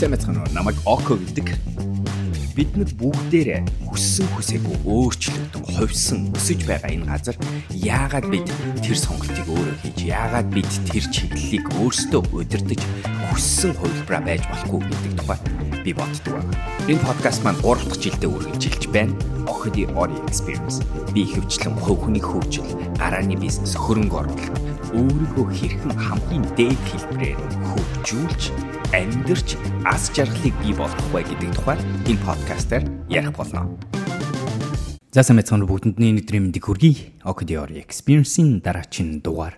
Сэмэцхан намайг Око гэдэг. Бид нар бүгдээрээ хүссэн хүсээгүй өөрчлөгдөн хувьсан өсөж байгаа энэ газар яагаад бид тэр сонголтыг өөрөө хийж яагаад бид тэр чиглэлийг өөрсдөө удирдах хүссэн хувилбараа байж болохгүй гэдэг тухай би боддог байна. Энэ подкаст маань 3 дахь жилдээ үргэлжилж байна. Охиди Ori Experience. Би хөвчлэн хувь хүний хөгжил, гарааны бизнес, хөрөнгө оруулалт, өөрийгөө хэрхэн хамгийн дээд хэлбэрээр хөгжүүлж амьдрч ас жаргалыг бий болгох вэ гэдэг тухай энэ подкастаар ярих болно. За сайн мэцхан бүгдэнд нь өдрийн мэндийг хүргэе. Okdior Experience-ийн дараагийн дугаар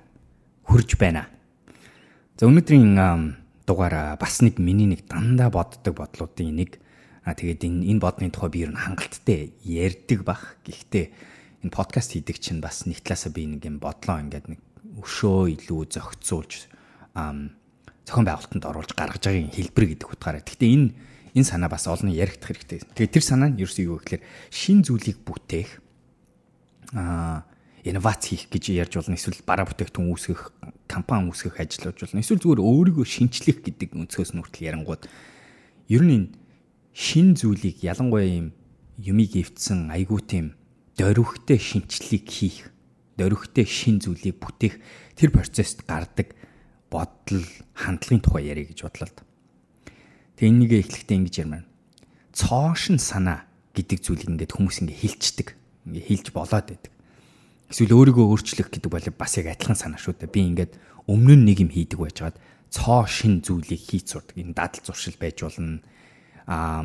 хурж байна. За өнөөдрийн дугаараа бас нэг миний нэг дандаа боддог бодлуудын нэг а тэгээд энэ энэ бодны тухай би ер нь хангалттай ярьдаг бах. Гэхдээ энэ подкаст хийдэг чинь бас нэг талаасаа би нэг юм бодлоо ингээд нэг өшөө илүү зохицуулж зохион байгуулалтанд оруулж гаргаж байгаагийн хэлбэр гэдэг утгаараа. Гэхдээ энэ энэ санаа бас олон яригдах хэрэгтэй. Тэгээ тэр санаа нь ерөөсөө юу гэхээр шин зүйлийг бүтээх аа инновац хийх гэж ярьж болно. Эсвэл бараа бүтээгдэхүүн үүсгэх, компани үүсгэх ажил болж болно. Эсвэл зүгээр өөрийгөө шинчлэх гэдэг өнцгөөс нүртэл ярангууд ер нь энэ шин зүйлийг ялангуяа юм юмыг эвдсэн айгуу тийм дөрвөхтэй шинчлэлийг хийх, дөрвөхтэй шин зүйлийг бүтээх тэр процесст гардаг бодол, хандлагын тухай яриа гэж бодлоо л да. Тэгээ энийг эхлэхдээ ингэж ярмаар. Цоошин санаа гэдэг зүйлийг ингээд хүмүүс ингээд хилчдэг. Ингээд хилж болоод байдаг. Эсвэл өөрийгөө өөрчлөх гэдэг бол бас яг адилхан санаа шүү дээ. Би ингээд өмнө нь нэг юм хийдэг байжгаад цоо шин зүйлийг хийж сурдаг. Энэ дадал зуршил байж болно. Аа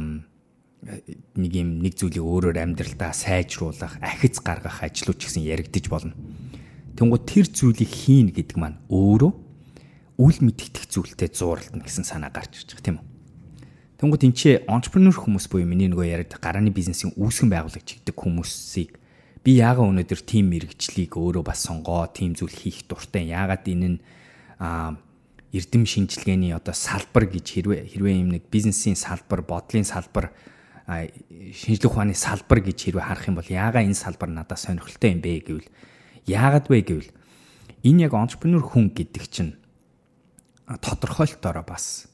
нэг юм нэг зүйлийг өөрөөр амьдралдаа сайжруулах, ахиц гаргах ажлууд ч гэсэн яригдчих болно. Тэнгүү тэр зүйлийг хийн гэдэг маань өөрөө үл мэдэгдэх зүйлтэй зууралдана гэсэн санаа гарч ирж байгаа тийм үү. Тэнгууд энэ чи entrepreneur хүмүүс буюу миний нөгөө яриад гарааны бизнесийн үүсгэн байгуулагч гэдэг хүмүүсийг би яагаад өнөөдөр тим мэрэгчлийг өөрөө бас сонгоо, тим зүйл хийх дуртай. Яагаад энэ нь а эрдэм шинжилгээний одоо салбар гэж хэрвээ хэрвээ юм нэг бизнесийн салбар, бодлын салбар, шинжлэх ухааны салбар гэж хэрвээ харах юм бол яагаад энэ салбар надад сонирхолтой юм бэ гэвэл яагаад вэ гэвэл энэ яг entrepreneur хүн гэдэг чинь тодорхойлолтоороо бас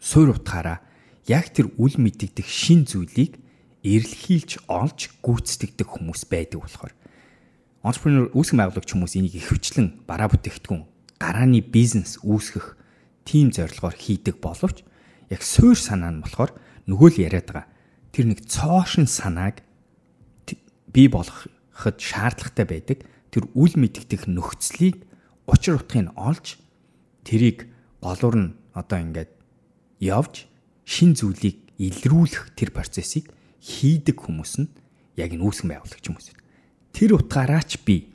суур утгаараа яг тэр үл мэдэгдэх шин зүйлийг эрэлхийлж олж гүйцэтгэдэг хүмүүс байдаг болохоор entrepreneur үүсгэн байгуулагч хүмүүс энийг ихэвчлэн бараа бүтээгдэхүүн гарааны бизнес үүсгэх тим зорилгоор хийдэг боловч яг суур санаа нь болохоор нөгөө л яриад байгаа тэр нэг цоошин санааг бий болгоход шаардлагатай байдаг тэр үл мэдэгдэх нөхцөлийг учир утгыг олж тэрийг голуур нь одоо ингээд явж шин зүйлийг илрүүлэх тэр процессыг хийдэг хүмүүс нь яг энэ үүсгэн байгуулагч хүмүүс. Тэр утгаараа ч би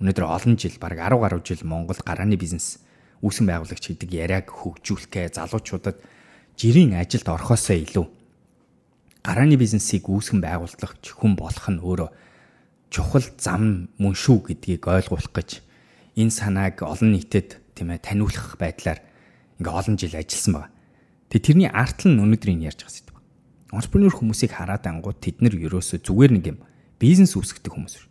өнөөдөр олон жил баг 10 гаруй жил Монгол гарааны бизнес үүсгэн байгуулагч гэдэг яриаг хөгжүүлэхээ залуучуудад жирийн ажилд орохосоо илүү гарааны бизнесийг үүсгэн байгуулах хүн болох нь өөрөө чухал зам мөн шүү гэдгийг ойлгуулах гэж энэ санааг олон нийтэд тийм ээ таниулах байдлаар ингээ олон жил ажилласан байгаа. Тэгээ тэрний арт нь өнөөдрийн ярьж байгаа зүйл. Entrepreneur хүмүүсийг хараад ангууд тэд нар ерөөсөө зүгээр нэг юм бизнес үүсгдэг хүмүүс.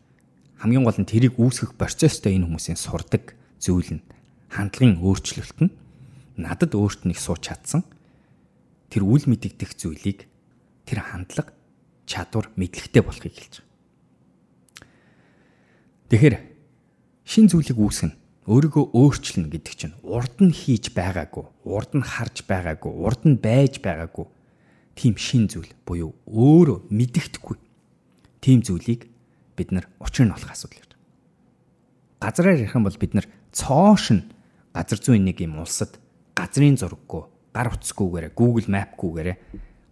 Хамгийн гол нь тэрийг үүсгэх процесстой энэ хүмүүсийн сурдаг зүйл нь хандлагын өөрчлөлт нь надад өөрт нь их сууч чадсан. Тэр үл мэдэгдэх зүйлийг тэр хандлага чадвар мэдлэгтэй болохыг хэлж байгаа. Тэгэхээр шин зүйлийг үүсгэнэ өөрийгөө өөрчлөнө гэдэг чинь урд нь хийж байгаагүй, урд нь харж байгаагүй, урд нь байж байгаагүй тийм шин зүйл буюу өөрөө мэдэгдэхгүй тийм зүйлийг бид нар учир нь олох асуудал гэж. Газраар ярих юм бол бид нар цоош нь газар зүйн нэг юм улсад газрын зураггүй, гар утасгүйгээр Google Map-гүйгээр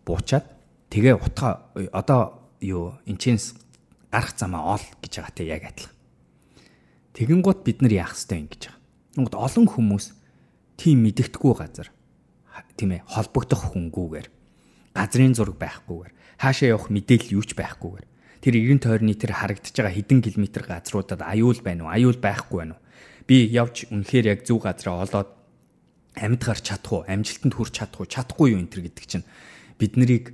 буучаад тэгээ утга одоо юу энчэнс гарах замаа ол гэж байгаа те яг адилхан. Тэгэн гут бид нар яах ёстой юм гэж байгаа. Нүгд олон хүмүүс тийм мэдэгдэхгүй газар тийм ээ холбогдох хүнгүүгээр газрын зураг байхгүйгээр хаашаа явах мэдээлэл юу ч байхгүйгээр тэр 90 тойрны тэр харагдаж байгаа хэдэн километр газруудад аюул байна уу аюул байхгүй байна уу би явж үнэхээр яг зөв газараа олоод амьд гарч чадах уу амжилтанд хүрч чадах уу чадахгүй юу энэ төр гэдэг чинь бид нарыг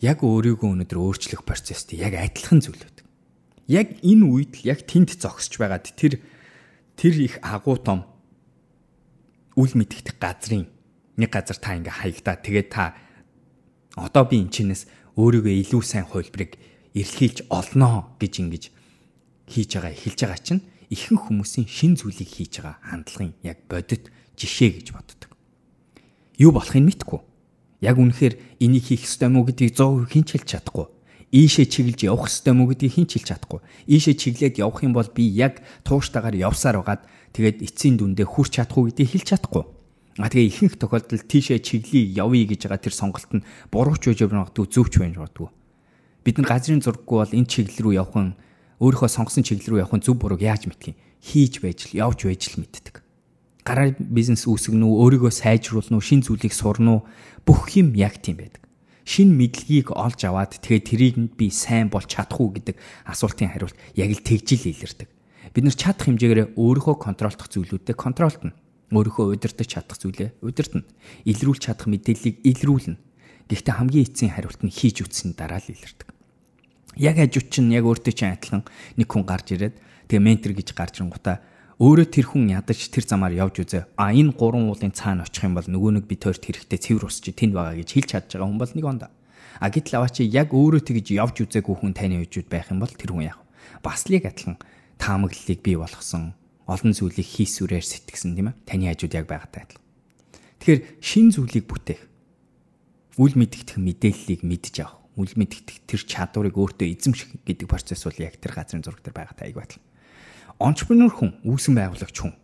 яг өөрийгөө өнөдр өөрчлөх процессд яг адилхан зүйл байдаг яг энэ үед л яг тэнд зогсож байгаад тэр тэр их агуу том үл мэдэх газрын нэг газар та ингээ хаягдаа тэгээд та одоо би энэ чинээс өөрийгөө илүү сайн хөлбрийг эрэлхийлж олноо гэж ингэж хийж байгаа эхэлж байгаа чинь ихэнх хүмүүсийн шин зүйлийг хийж байгаа хандлагын яг бодит жишээ гэж боддог. Юу болохыг мэдгүй. Яг үнэхээр энийг хийх ёстой мó гэдгийг 100% хинч хэлж чадахгүй. Ийшээ чиглэж явах ёстой мó гэдгийг хинч хэлж чадахгүй. Ийшээ чиглээд явах юм бол би яг тууштайгаар явсаар байгаад тэгээд эцсийн дүндээ хүрч чадахгүй гэдгийг хэлж чадахгүй. А тэгээ ихэнх тохиолдолд тийшээ чиглэе явъя гэж байгаа тэр сонголт нь бурууч байж магадгүй зөвч байж магадгүй. Бид нар газрын зурггүй бол энэ чиглэл рүү явах нь өөрийнхөө сонгосон чиглэл рүү явах нь зөв бурууг яаж мэдх юм? Хийж байж л явж байж л мэддэг. Гараа бизнес үүсгэнэ үү, өөрийгөө сайжруулна уу, шин зүйлийг сурна уу, бүх юм яг тийм байдаг. Шин мэдлэгийг олж аваад тэгээ тэрийг би сайн болж чадах уу гэдэг асуултын хариулт яг л тэгжил илэрдэг. Бид нар чадах хэмжээгээр өөрийнхөө контролдох зүйлүүдээ контролдно өөрийнхөө удирдах чадах зүйлээ удирдна. Илрүүлж чадах мэдээллийг илрүүлнэ. Гэхдээ хамгийн эцсийн хариулт нь хийж үтсний дараа л илэрдэг. Яг хажууд чинь яг өөртөө чинь адилхан нэг хүн гарч ирээд тэгээ ментор гэж гарч ирэнгуутаа өөрөө тэр хүн ядаж тэр замаар явж үзээ. А энэ гурван уулын цаана очих юм бол нөгөө нэг би тойрт хэрэгтэй цэвэр ус чи тэнд байгаа гэж хэлж чадж байгаа хүн бол нэг онда. А гэтэл аваа чи яг өөрөө тэгж явж үзээгүй хүн таны үжүүд байх юм бол тэр хүн яах вэ? Бас л яг адилхан таамаглалыг бий болгосон олон зүйлийг хийсвэрээр сэтгсэн тийм ээ. Таны хажууд яг байгаатай адилхан. Тэгэхээр шин зүйлийг бүтээх үл мэдгдэх мэдээллийг мэдж авах. Үл мэдгдэх тэр чадварыг өөртөө эзэмших гэдэг процесс бол яг тэр газрын зураг дээр байгаатай айгүй батал. Entrepreneur хүн, үүсгэн байгуулагч хүн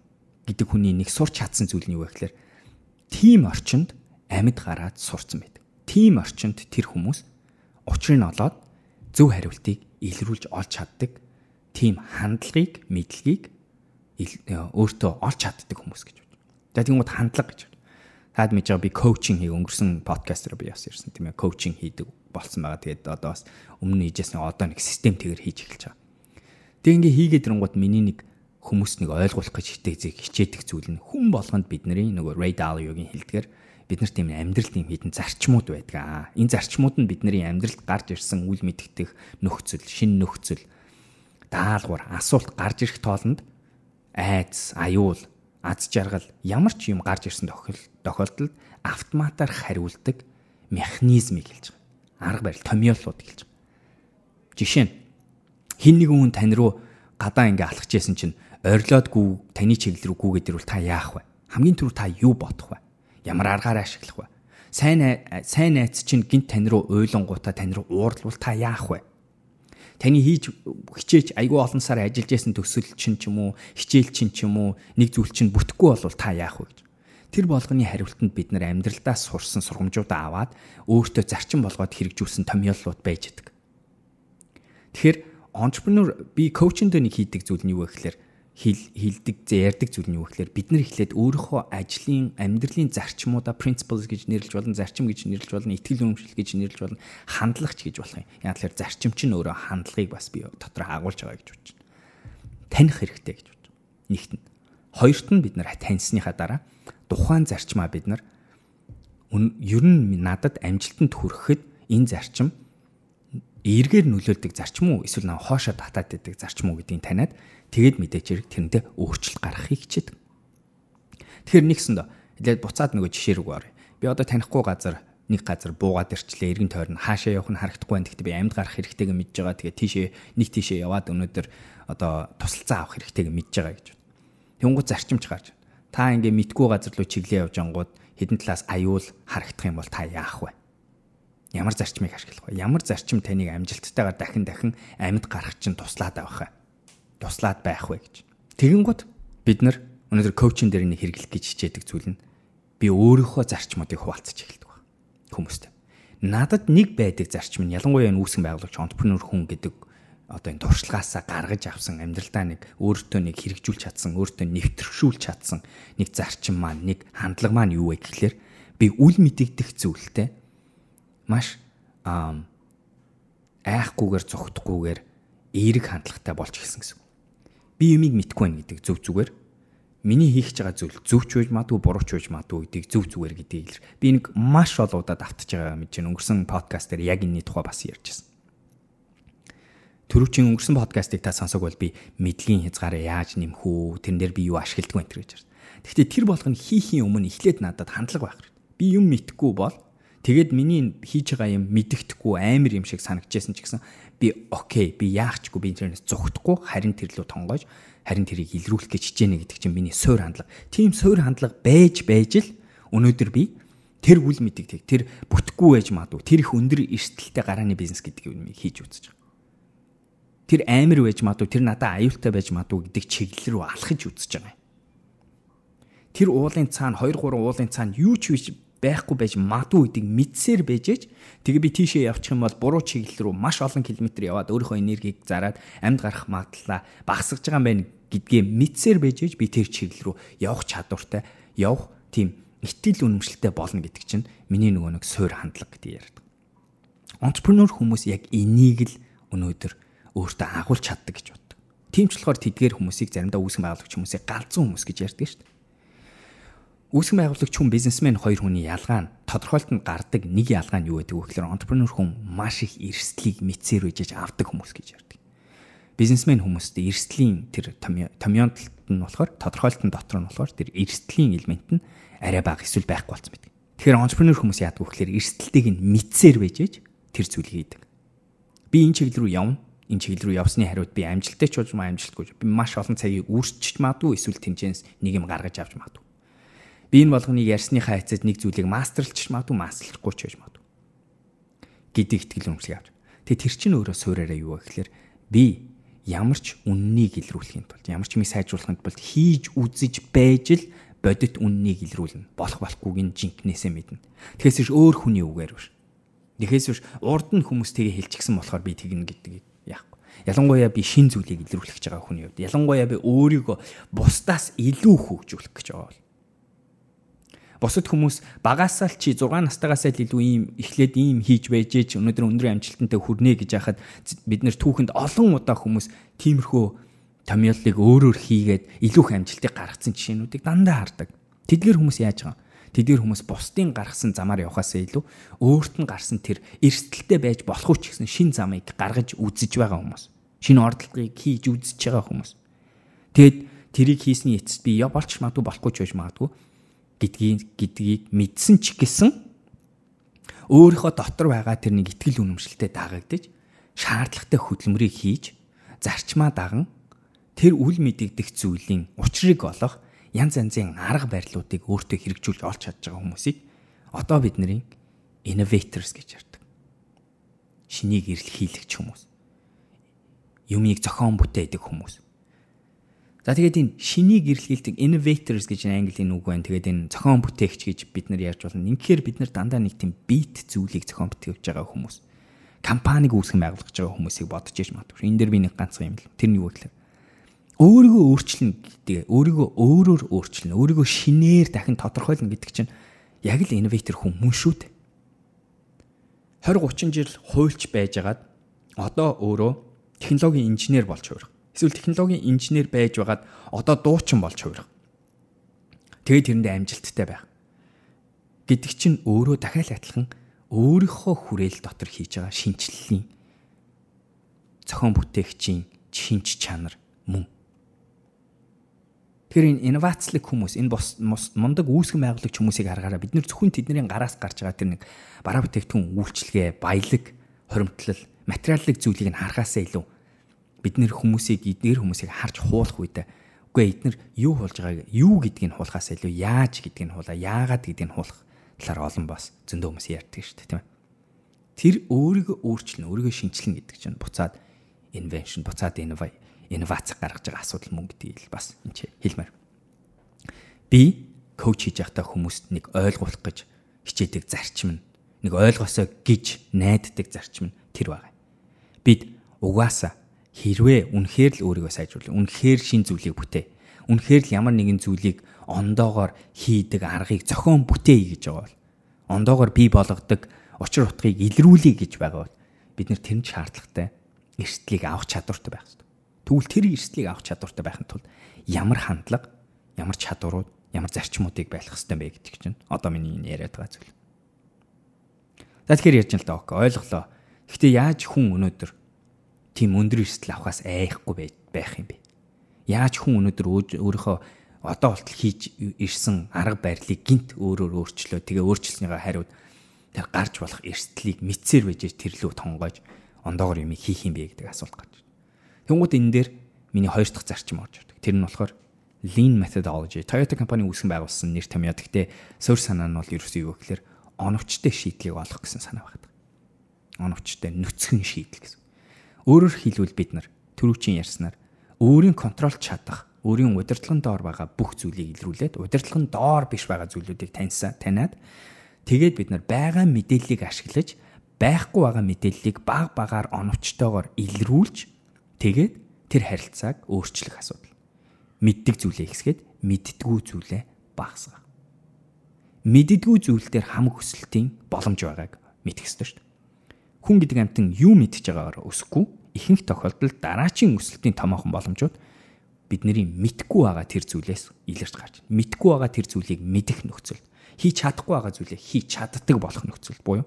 гэдэг хүний нэг сурч чадсан зүйл нь юу вэ гэхээр тим орчинд амьд гараад сурцсан байдаг. Тим орчинд тэр хүмүүс учрыг нь олоод зөв хариултыг илрүүлж олж чаддаг тийм хандлагыг, мэдлэгийг өөртөө олж чаддаг хүмүүс гэж байна. За тэгмэд хандлага гэж байна. Таад мэдж байгаа би коучинг хийг өнгөрсөн подкастер би бас ирсэн тийм ээ коучинг хийдэг болсон байгаа. Тэгээд одоо бас өмнө хийжсэн одоо нэг систем тэгэр хийж эхэлж байгаа. Тэг ингээ хийгээд ирэнгууд миний нэг хүмүүс нэг ойлгуулах гэж хитээг хичээдэг зүйл нь хүн болгонд бидний нөгөө Ray Dalio-гийн хэлдгээр бид нар тийм амьдрал тийм хідэн зарчмууд байдаг аа. Энэ зарчмууд нь бидний амьдралд гарч ирсэн үл мэдгдэх нөхцөл, шин нөхцөл, даалгавар, асуулт гарч ирэх тоолонд айц, аюул, аз жаргал ямар ч юм гарч ирсэн тохиолдолд автоматар хариулдаг механизмыг хэлж байгаа. Арга барил томьёолууд хэлж байгаа. Жишээ нь хин нэгэн хүн тань руу гадаа ингээ алхаж ясэн чинь орилоодгүй таны чиглэл рүү гүгээд ирвэл та яах вэ? Хамгийн түрүү та юу бодох вэ? Ямар аргаар ашиглах вэ? Сайн сайн найз чинь гинт тань руу уйлангуудаа тань руу уурлвал та яах вэ? таны хийж хичээж айгүй олон сар ажиллаж байсан төсөл чинь ч юм уу хичээл чинь ч юм уу нэг зүйл чинь бүтэхгүй болвол та яах вэ гэж. Тэр болгоны хариултанд бид нар амьдралдаа сурсан сургамжуудаа аваад өөртөө зарчим болгоод хэрэгжүүлсэн томьёолууд байж идэг. Тэгэхээр entrepreneur би коучинд нэг хийдэг зүйл нь юу вэ гэхээр хил хилдэг ярьдаг зүйл нь юу гэхээр бид нар эхлээд өөрийнхөө ажлын амьдралын зарчмуудаа principles гэж нэрлэж болно, зарчим гэж нэрлэж болно, итгэл үнэмшил гэж нэрлэж болно, хандлагч гэж болох юм. Яг тэгэхээр зарчим чинь өөрөө хандлагыг бас би дотор агуулж байгаа гэж бодож байна. Таних хэрэгтэй гэж бодож байна. Нэгт нь. Хоёрт нь бид нар таньсныхаа дараа тухайн зарчмаа бид нар ер нь надад амжилтанд хүрэхэд энэ зарчим эргээр нөлөөлдөг зарчим уу эсвэл наа хоошоо татаад байдаг зарчим уу гэдгийг таниад тэгээд мэдээч хэрэг тэрэндээ өөрчлөлт гаргахыг хичээдэг. Тэгэхээр нэгсэнд хэлээд буцаад нөгөө жишээ рүү орё. Би одоо танихгүй газар нэг газар буугаад ирчлээ эргэн тойрон хаашаа явах нь харагдахгүй байна. Гэхдээ би амьд гарах хэрэгтэйг мэдж байгаа. Тэгээд тийшээ нэг тийшээ яваад өнөөдөр одоо тусалцаа авах хэрэгтэйг мэдж байгаа гэж байна. Тэнгууд зарчимч гарч. Та ингээ мэдгүй газар руу чиглээ явж ангууд хэдэн талаас аюул харагдах юм бол та яах вэ? Ямар зарчмыг ашиглах вэ? Ямар зарчим таныг амжилттайгаар дахин дахин амьд гарах чинь туслаад авах вэ? Туслаад байх вэ гэж. Тэгэнгუთ бид нар өнөөдөр коучинг дээр нэг хэрэглэх гэж хичээдэг зүйл нь би өөрийнхөө зарчмуудыг хуваалцаж эхэлдэг баг. Хүмүүст. Надад нэг байдаг зарчим нь ялангуяа энэ үүсгэн байгуулагч entrepreneur хүн гэдэг одоо энэ туршлагаасаа гаргаж авсан амьдралдаа нэг өөртөө нэг хэрэгжүүлж чадсан, өөртөө нэвтрүүлж чадсан нэг зарчим маань, нэг хандлага маань юу вэ гэхлээр би үл мэдэгдэх зүйлтэй маш айхгүйгээр зүгтгүйгээр эерэг хандлагатай болж гисэн гэсэн. Би юмыг мэдгүй байх гэдэг зөв зүгээр миний хийх байгаа зүйл зөвч байж магадгүй бурууч байж магадгүй гэдгийг зөв зүгээр гэдгийг илэр. Би нэг маш олуудад автаж байгаа мэдэж байна. Өнгөрсөн подкаст дээр яг энэний тухай бас ярьжсэн. Төрөвчийн өнгөрсөн подкастыг та сонсог бол би мэдлийн хязгаараа яаж нэмэх үү, тэрэн дээр би юу ашигладаг вэ гэж ярьсан. Гэхдээ тэр болгоно хийхийн өмнө эхлээд надад хандлага байх хэрэгтэй. Би юм мэдхгүй бол тэгээд миний хийж байгаа юм мэддэхгүй амар юм шиг санагдчихсэн ч гэсэн би окей би яахчгүй би тэрнээс зүгтхгүй харин тэр лөө тонгоож харин тэрийг илрүүлэх гэж хичээнэ гэдэг чинь миний суур хандлага. Тийм суур хандлага байж байж л өнөөдөр би тэр үл мэддэг тэр бүтэхгүй байж магадгүй тэр их өндөр эрсдэлтэй гарааны бизнес гэдэг юм хийж үзэж байгаа. Тэр амар байж магадгүй тэр надад аюултай байж магадгүй гэдэг чиглэл рүү алхаж үзэж байгаа юм тэр уулын цаана 2 3 уулын цаана юу ч байхгүй байж магадгүй гэдгийг мэдсээр байжээж тэгээ би тийшээ явчих юм бол буруу чиглэл рүү маш олон километр яваад өөрийнхөө энергийг зараад амьд гарах магадлалаа багасгаж байгаа юм байна гэдгээ мэдсээр байжээж би тэр чиглэл рүү явах чадвартай явах тийм итгэл үнэмшилтэй болно гэдэг чинь миний нөгөө нэг суур хандлага гэдэг ярьдаг. Entrepreneur хүмүүс яг энийг л өнөөдөр өөртөө агуулж чаддаг гэж боддог. Тийм ч болохоор тэдгээр хүмүүсийг заримдаа үүсгэн байгуулагч хүмүүсийг галзуу хүмүүс гэж ярьдаг шүү дээ. Үүсгэн байгуулагч хүн бизнесмен хоёр хүний ялгаа нь тодорхойлтод гардаг нэг ялгаа нь юу гэдэг вэ гэхээр entrepreneur хүн маш их эрсдлийг мэдсээр үжиж авдаг хүмүүс гэж ярьдаг. Бизнесмен хүмүүст эрсдлийн тэр томьёонтолт нь болохоор тодорхойлтын дотор нь болохоор тэр эрсдлийн элемент нь арай бага эсвэл байхгүй болсон байдаг. Тэгэхээр entrepreneur хүмүүс яадаг вэ гэхээр эрсдэлтийг нь мэдсээр байжээж тэр зүйлийг хийдэг. Би энэ чиглэл рүү явна энэ чиглэл рүү явсны хариуд би амжилттай ч болж амжилтгүй би маш олон цагийг үржиж магадгүй эсвэл тэмцэнс нэг юм гаргаж авч магадгүй би энэ болгоныг ярьсныхаа хэцэд нэг зүйлийг мастерлч магадгүй мастерлахгүй ч байж магадгүй гэдэг итгэл үнэмшлийг авч. Тэгээ тэр чинь өөрөө суураараа юу вэ гэхээр би ямар ч үннийг илрүүлэхийн тулд ямар ч мийг сайжруулахын тулд хийж үзэж байж л бодит үннийг илрүүлнэ. Болох болохгүйг нь жинкнээсээ мэднэ. Тэгээс биш өөр хүний үгээр биш. Тэгээс биш урд нь хүмүүс тэгээ хэлчихсэн болохоор би тэгнэ гэдгийг яахгүй. Ялангуяа би шин зүйлийг илрүүлэх гэж байгаа хүний хувьд ялангуяа би өөрийгөө бусдаас илүү хөгжүүлэх гэж байгаа бусад хүмүүс багасаа л чи 6 настайгаас л илүү ийм эхлээд ийм хийж байж ээж өнөөдөр өндрийн амжилтантай хүрнэ гэж яхад бид нэр түүхэнд олон удаа хүмүүс тиймэрхүү томьёолыг өөрөөр хийгээд илүү их амжилтыг гаргацсан жишээнүүдийг дандаа хардаг. Тэдгээр хүмүүс яаж байгаа? Тэдгээр хүмүүс бусдын гаргасан замаар явхаасаа илүү өөрт нь гарсан тэр эрсдэлтэй байж болох ч гэсэн шин замыг гаргаж үзэж байгаа хүмүүс. Шинэ ордлогыг хийж үзэж байгаа хүмүүс. Тэгэд тэрийг хийсний эцэст би яа болч магадгүй болохгүй ч байж магадгүй гэдгийг гэдгийг мэдсэн ч гэсэн өөрийнхөө дотор байгаа тэр нэг ихтгэл үнэмшилтэд дагагдаж шаардлагатай хөдөлмөрийг хийж зарчмаа даган тэр үл мэдэгдэх зүйлийн учрыг олох янз янзын арга барилуудыг өөртөө хэрэгжүүлж олж чадж байгаа хүмүүсийг одоо бидний innovators гэж ярьдаг. Шинийг эрэлхийлэгч хүмүүс. Юмыг зохион бүтээдэг хүмүүс. За тэгээд энэ шинийг эрэлхийлдэг innovators гэж английн үг байна. Тэгээд энэ зохион бүтээгч гэж бид нар ярьж болно. Инхээр бид нар дандаа нэг тийм бит зүйлийг зохион бүтээгч байгаа хүмүүс. Компаниг үүсгэн байгуулж байгаа хүмүүсийг бодож иж магадгүй. Энэ дэр би нэг ганцхан юм л. Тэр нь юу гэхээр өөрийгөө өөрчлөн гэдэг өөрийгөө өөрөөр өөрчлөн өөрийгөө шинээр дахин тодорхойлно гэдэг чинь яг л инноватор хүмүүс шүү дээ. 20 30 жил хуульч байжгаад одоо өөрөө технологийн инженер болж хувирах эсвэл технологийн инженер байж байгаад одоо дуучин болж хувирах. Тэгээд тэрэндээ амжилттай байх. гэдэг чинь өөрөө дахиад адилхан өөрийнхөө хүрээл дотор хийж байгаа шинжиллийн зохион бүтээгчийн шинж чанар мөн. Тэгэхээр энэ инновацлог хүмүүс энэ бос мундаг үүсгэн байгуулагч хүмүүсийг харгаараа бид нэр зөвхөн тэдний гараас гарч байгаа тэр нэг бараа бүтээгдэхүүн үйлчлэгээ, баялаг, хоримтлал, материаллык зүйлийг нь харахаасаа илүү бид нэр хүмүүсийг эдгээр хүмүүсийг харж хуулах үедээ үгүй эдгээр юу болж байгааг юу гэдгийг нь хуулахаас илүү яаж гэдгийг нь хуулаа яагаад гэдгийг нь хуулах талаар олон бас зөндөө хүмүүс ярьдаг шүү дээ тийм ээ. Тэр өөрийгөө өөрчлөн өөрийгөө шинчлэн гэдэг чинь буцаад invention буцаад инновац гаргаж байгаа асуудал мөн гэдгийг бас энэ хэлмээр. Би коуч хийж байхдаа хүмүүст нэг ойлгуулах гэж хичээдэг зарчим нь нэг ойлгосоо гэж найддаг зарчим нь тэр байгаа. Бид угаасаа хэрвээ үнэхээр л өөрийгөө сайжруулах, үнэхээр шин зүйлийг бүтээ. Үнэхээр л ямар нэгэн зүйлийг ондоогоор хийдэг аргыг зохион бүтээе гэж байгаа бол ондоогоор бий болгодог учир утгыг илрүүлэе гэж байгаа бол бид нэр тэр шаардлагатай эрсдлийг авах чадвартай байх хэрэгтэй. Тэгвэл тэр эрсдлийг авах чадвартай байхын тулд ямар хандлага, ямар чадварууд, ямар зарчмуудыг байлгах хэрэгтэй бэ гэдэг чинь одоо миний энэ яриад байгаа зүйл. За тэгэхээр ярьж л да окей ойлголоо. Гэхдээ яаж хүн өнөөдөр тийм өндөр эрсдэл авахаас айхгүй байх юм бэ? Яаж хүн өнөөдөр өөрийнхөө одоо болтол хийж ирсэн арга барилыг гинт өөрөөр өөрчлөө. Тэгээ өөрчлснийгаа хариуд тэр гарч болох эрсдлийг мэдсээр байж тэрлүү тонгойж ондоогоор юм хийх юм бэ гэдэг асуулт гарч. Тэнгууд энэ дээр миний хоёр дахь зарчим орж ирдэг. Тэр нь болохоор lean methodology. Toyota компани үүсгэн байгуулсан нэр томьёо. Гэхдээ суур санаа нь бол ерөөсөө юу гэхээр оновчтой шийдлийг олох гэсэн санаа байдаг. Оновчтой нүцгэн шийдэл гэсэн. Өөрөөр хэлбэл бид нар түрүүчийн ярьснаар өөрийн контролч чадах, өөрийн удирдлагын доор байгаа бүх зүйлийг илрүүлээд удирдлагын доор биш байгаа зүйлүүдийг таньсан, таниад тэгээд бид нар байгаа мэдээллийг ашиглаж байхгүй байгаа мэдээллийг баг багаар оновчтойгоор илрүүлж тэгээд тэр харилцааг өөрчлөх асуудал мэддэг зүйлээ ихсгээд мэддгүү зүйлээ багасгах. Мэддгүү зүйл дээр хамаг өсөлтийн боломж байгааг мэдэх ёстой шүү дээ. Хүн гэдэг амтан юу мэдж байгаагаар өсөхгүй ихэнх тохиолдолд дараачийн өсөлтийн томоохон боломжууд бидний мэдгүй байгаа тэр зүйлээс илэрч гарч мэдгүй байгаа тэр зүйлийг мэдэх нөхцөл хийж чадахгүй байгаа зүйлээ хийж чаддаг болох нөхцөл буюу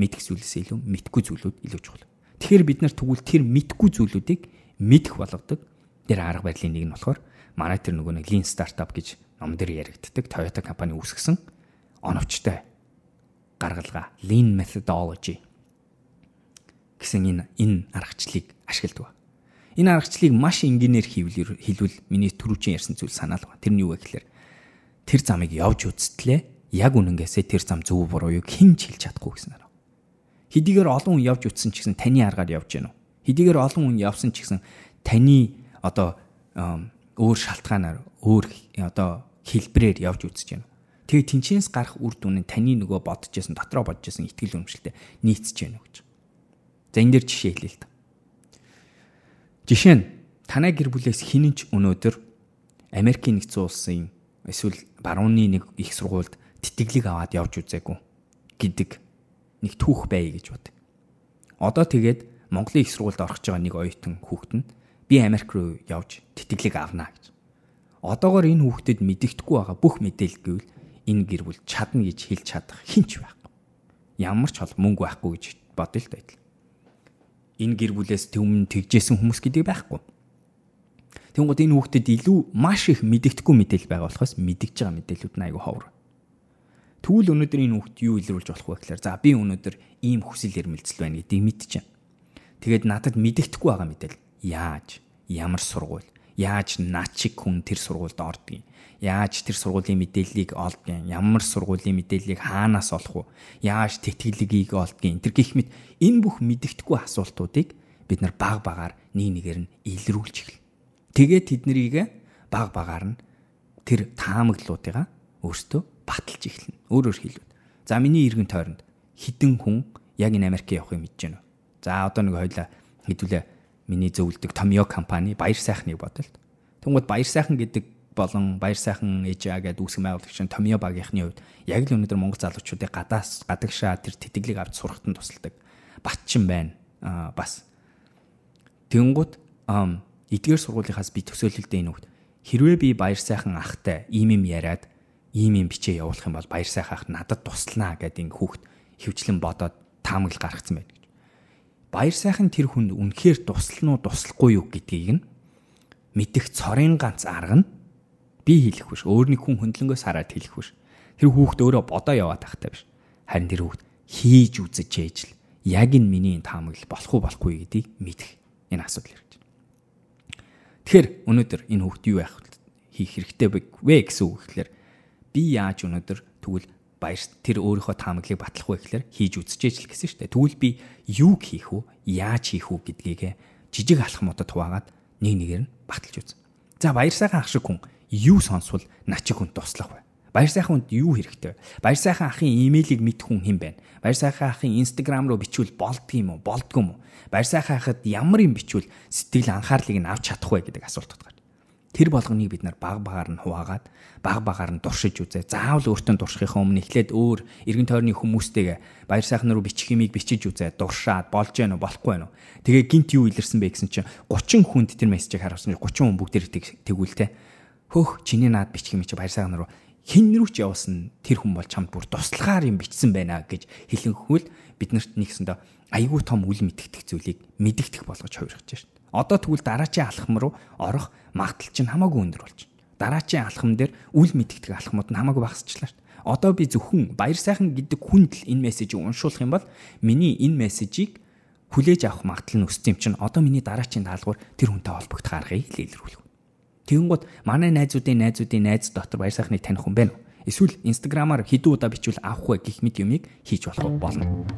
мэдэх зүйлээс илүү мэдгүй зүйлүүд илүү чухал. Тэгэхээр бид нар тэгвэл тэр мэдгүй зүйлүүдийг мэдэх болгодог тэр арга барилын нэг нь болохоор манай тэр нөгөө нэг lean startup гэж ном дээр яригддаг Toyota компани үүсгэсэн оновчтой гаргалгаа lean methodology гэсэн энэ энэ аргачлалыг ашигладаг. Энэ аргачлалыг маш энгийнээр хийвэл миний түрүүчийн ярьсан зүйл санаал ба. Тэр нь юу вэ гэхээр тэр замыг явж үзтлээ яг үнэнгээсээ тэр зам зөв буруу юу хэн ч хэлж чадахгүй гэсэн аа. Хэдийгээр олон хүн явж үтсэн ч гэсэн таны аргаар явж гэнэ үү? Хэдийгээр олон хүн явсан ч гэсэн таны одоо өөр шалтгаанаар өөр одоо хэлбрээр явж үзэж байна. Тэгээ тэнчнээс гарах үр дүн нь таны нөгөө бодож байсан дотроо бодож байсан ихтгэл өмчлөлтэй нийцэж байна гэж. За энэ дээр жишээ хэлээ л да. Жишээ нь танай гэр бүлээс хинэн ч өнөөдөр Америкийн нэгдсэн улсын эсвэл барууны нэг их сургуульд тэтгэлэг аваад явж үзээгүй гэдэг нэг түүх бай гэж бод. Одоо тэгээд Монголын их сургуульд орох гэж байгаа нэг оюутан хүүхэд нь би Америк руу явж тэтгэлэг авна гэж. Одоогоор энэ хүүхдэд мэдэгдэхгүй байгаа бүх мэдээлэл гэвэл энэ гэр бүл чадна гэж хэлж чадах хинч байхгүй. Ямар ч хол мөнгө байхгүй гэж бодъё л байдал. Энэ гэр бүлээс төмөн тэгжсэн хүмүүс гэдэг байхгүй. Тэнгууд энэ хүүхдэд илүү маш их мэдэгдэхгүй мэдээлэл байгаа болохоос мэдгэж байгаа мэдээллүүд нь айгүй ховор. Тэгвэл өнөөдөр энэ хүүхд юу илрүүлж болох вэ гэхээр за би өнөөдөр ийм хүсэл эрмэлзэл байна гэдгийг мэдчихэв. Тэгээд надад мэдэгдэхгүй байгаа мэдээлэл яаж ямар сургууль яаж наачиг хүн тэр сургуульд ордгийг яаж тэр сургуулийн мэдээллийг олдгийг ямар сургуулийн мэдээллийг хаанаас олох вэ яаж тэтгэлгийг олдгийг тэр гих мэт энэ бүх мэдэгдэхгүй асуултуудыг бид нар баг багаар нэг нэгээр нь илрүүлж эхэл. Тэгээд тэднийг баг багаар нь тэр таамаглалуудыгаа өөртөө баталж эхэлнэ. Өөрөөр хэлбэл за миний иргэн тойронд хідэн хүн яг энэ Америк явахыг мэдэж байна. За одоо нэг хоёлаа хэдүүлээ миний зөвлөдөг Томьё компани баяр сайхныг бодолт. Тэнгууд баяр сайхан гэдэг болон баяр сайхан ээжаа гэдэг үүсгэн байгуулагч Томьё багийнхны хувьд яг л өнөөдөр Монгол залуучуудыг гадаас гадагшаа тэр тэтгэлийг авч сурахтан тусалдаг батчин байна. Аа бас Тэнгууд эдгээр сургуулийнхаас би төсөөлөлдөө энэ хөвд хэрвээ би баяр сайхан ахтай ийм юм яриад ийм юм бичээ явуулах юм бол баяр сайхан ах надад туслана гэдэг энэ хүүхд хөвчлэн бодоод таамаглал гаргацсан байдаг баяр сайхан тэр хүнд үнэхээр туслах уу туслахгүй юу гэдгийг нь мэдэх цорын ганц арга нь би хэлэх биш өөрний хүн хөндлөнгөөс хараад хэлэх биш. Тэр хүүхд өөрөө бодоо яваад тахтай биш. Харин тэр хүүхд хийж үзэж ээж л яг энэ миний таамаглал болох уу болохгүй гэдгийг мэдэх энэ асуудал ирж байна. Тэгэхээр өнөөдөр энэ хүүхд юу яах хийх хэрэгтэй вэ? Гэсэн үг гэхэлэр би яаж өнөөдөр тэгвэл баяр тэр өөрийнхөө таамаглалыг батлах вэ гэхээр хийж үзчихэж л гэсэн шүү дээ. Тэгвэл би юу хийх үү? Яаж хийх үү гэдгийг жижиг алхмуудад хуваагаад нэг нэгээр нь баталж үз. За баяр сайхан ах шиг хүн юу сонсвол начиг хүн туслах вэ? Баяр сайхан хүнд юу хэрэгтэй вэ? Баяр сайхан ахын имэйлийг мэдэх хүн хэн байна? Баяр сайхан ахын инстаграм руу бичвэл болдго юм уу? Болдго юм уу? Баяр сайхан ахад ямар юм бичвэл сэтгэл анхаарлыг нь авч чадах вэ гэдэг асуултууд гарч Тэр болгоныг бид нар баг багаар нь хуваагаад баг багаар нь дуршиж үзээ. Заавал өөртөө дуршихын өмнө эхлээд өөр эргэн тойрны хүмүүстэйгээ баяр сайхан руу бичих юмыг бичиж үзээ. Дуршаад болж гэнэ үү, болохгүй байна уу? Тэгээ гинт юу илэрсэн бэ гэсэн чинь 30 хүнд тэр мессежийг харуулсан. 30 хүн бүгдээр тэгвэл те. Хөх чиний наад бичих юм чи баяр сайхан руу хин рүү ч явуулсан тэр хүн бол чамд бүр туслахаар юм бичсэн байна гэж хэлэнхүүл биднэрт нэгсэндээ айгүй том үл мэдгдэх зүйлийг мэдгдэх болгож хувирч шээ. Одоо тэгвэл дараачийн алхам руу орох магадлал чинь хамаагүй өндөр болж байна. дараачийн алхам дээр үл мэддэг алхмууд нь хамаагүй багасчлаа шүү. Одоо би зөвхөн баяр сайхан гэдэг хүнд л энэ мессежийг уншуулах юм бол миний энэ мессежийг хүлээж авах магадлал нь өссөн юм чинь одоо миний дараачийн даалгавар тэр хүнтэй холбогдох аргыг л илрүүлэх. Тэгэнгუთ манай найзуудын найзуудын найз дотор баяр сайхныг таних хүн байна уу? Эсвэл инстаграмаар хэдэн удаа бичвэл авах вэ гэх мэт юмыг хийж болох болно.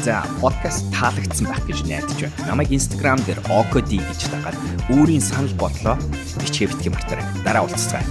За подкаст таалагдсан байх гэж найдаж байна. Намайг инстаграм дээр okd гэж дагаад өөрийн санал бодлоо бичээ битгий мартаарай. Дараа уулзцгаая.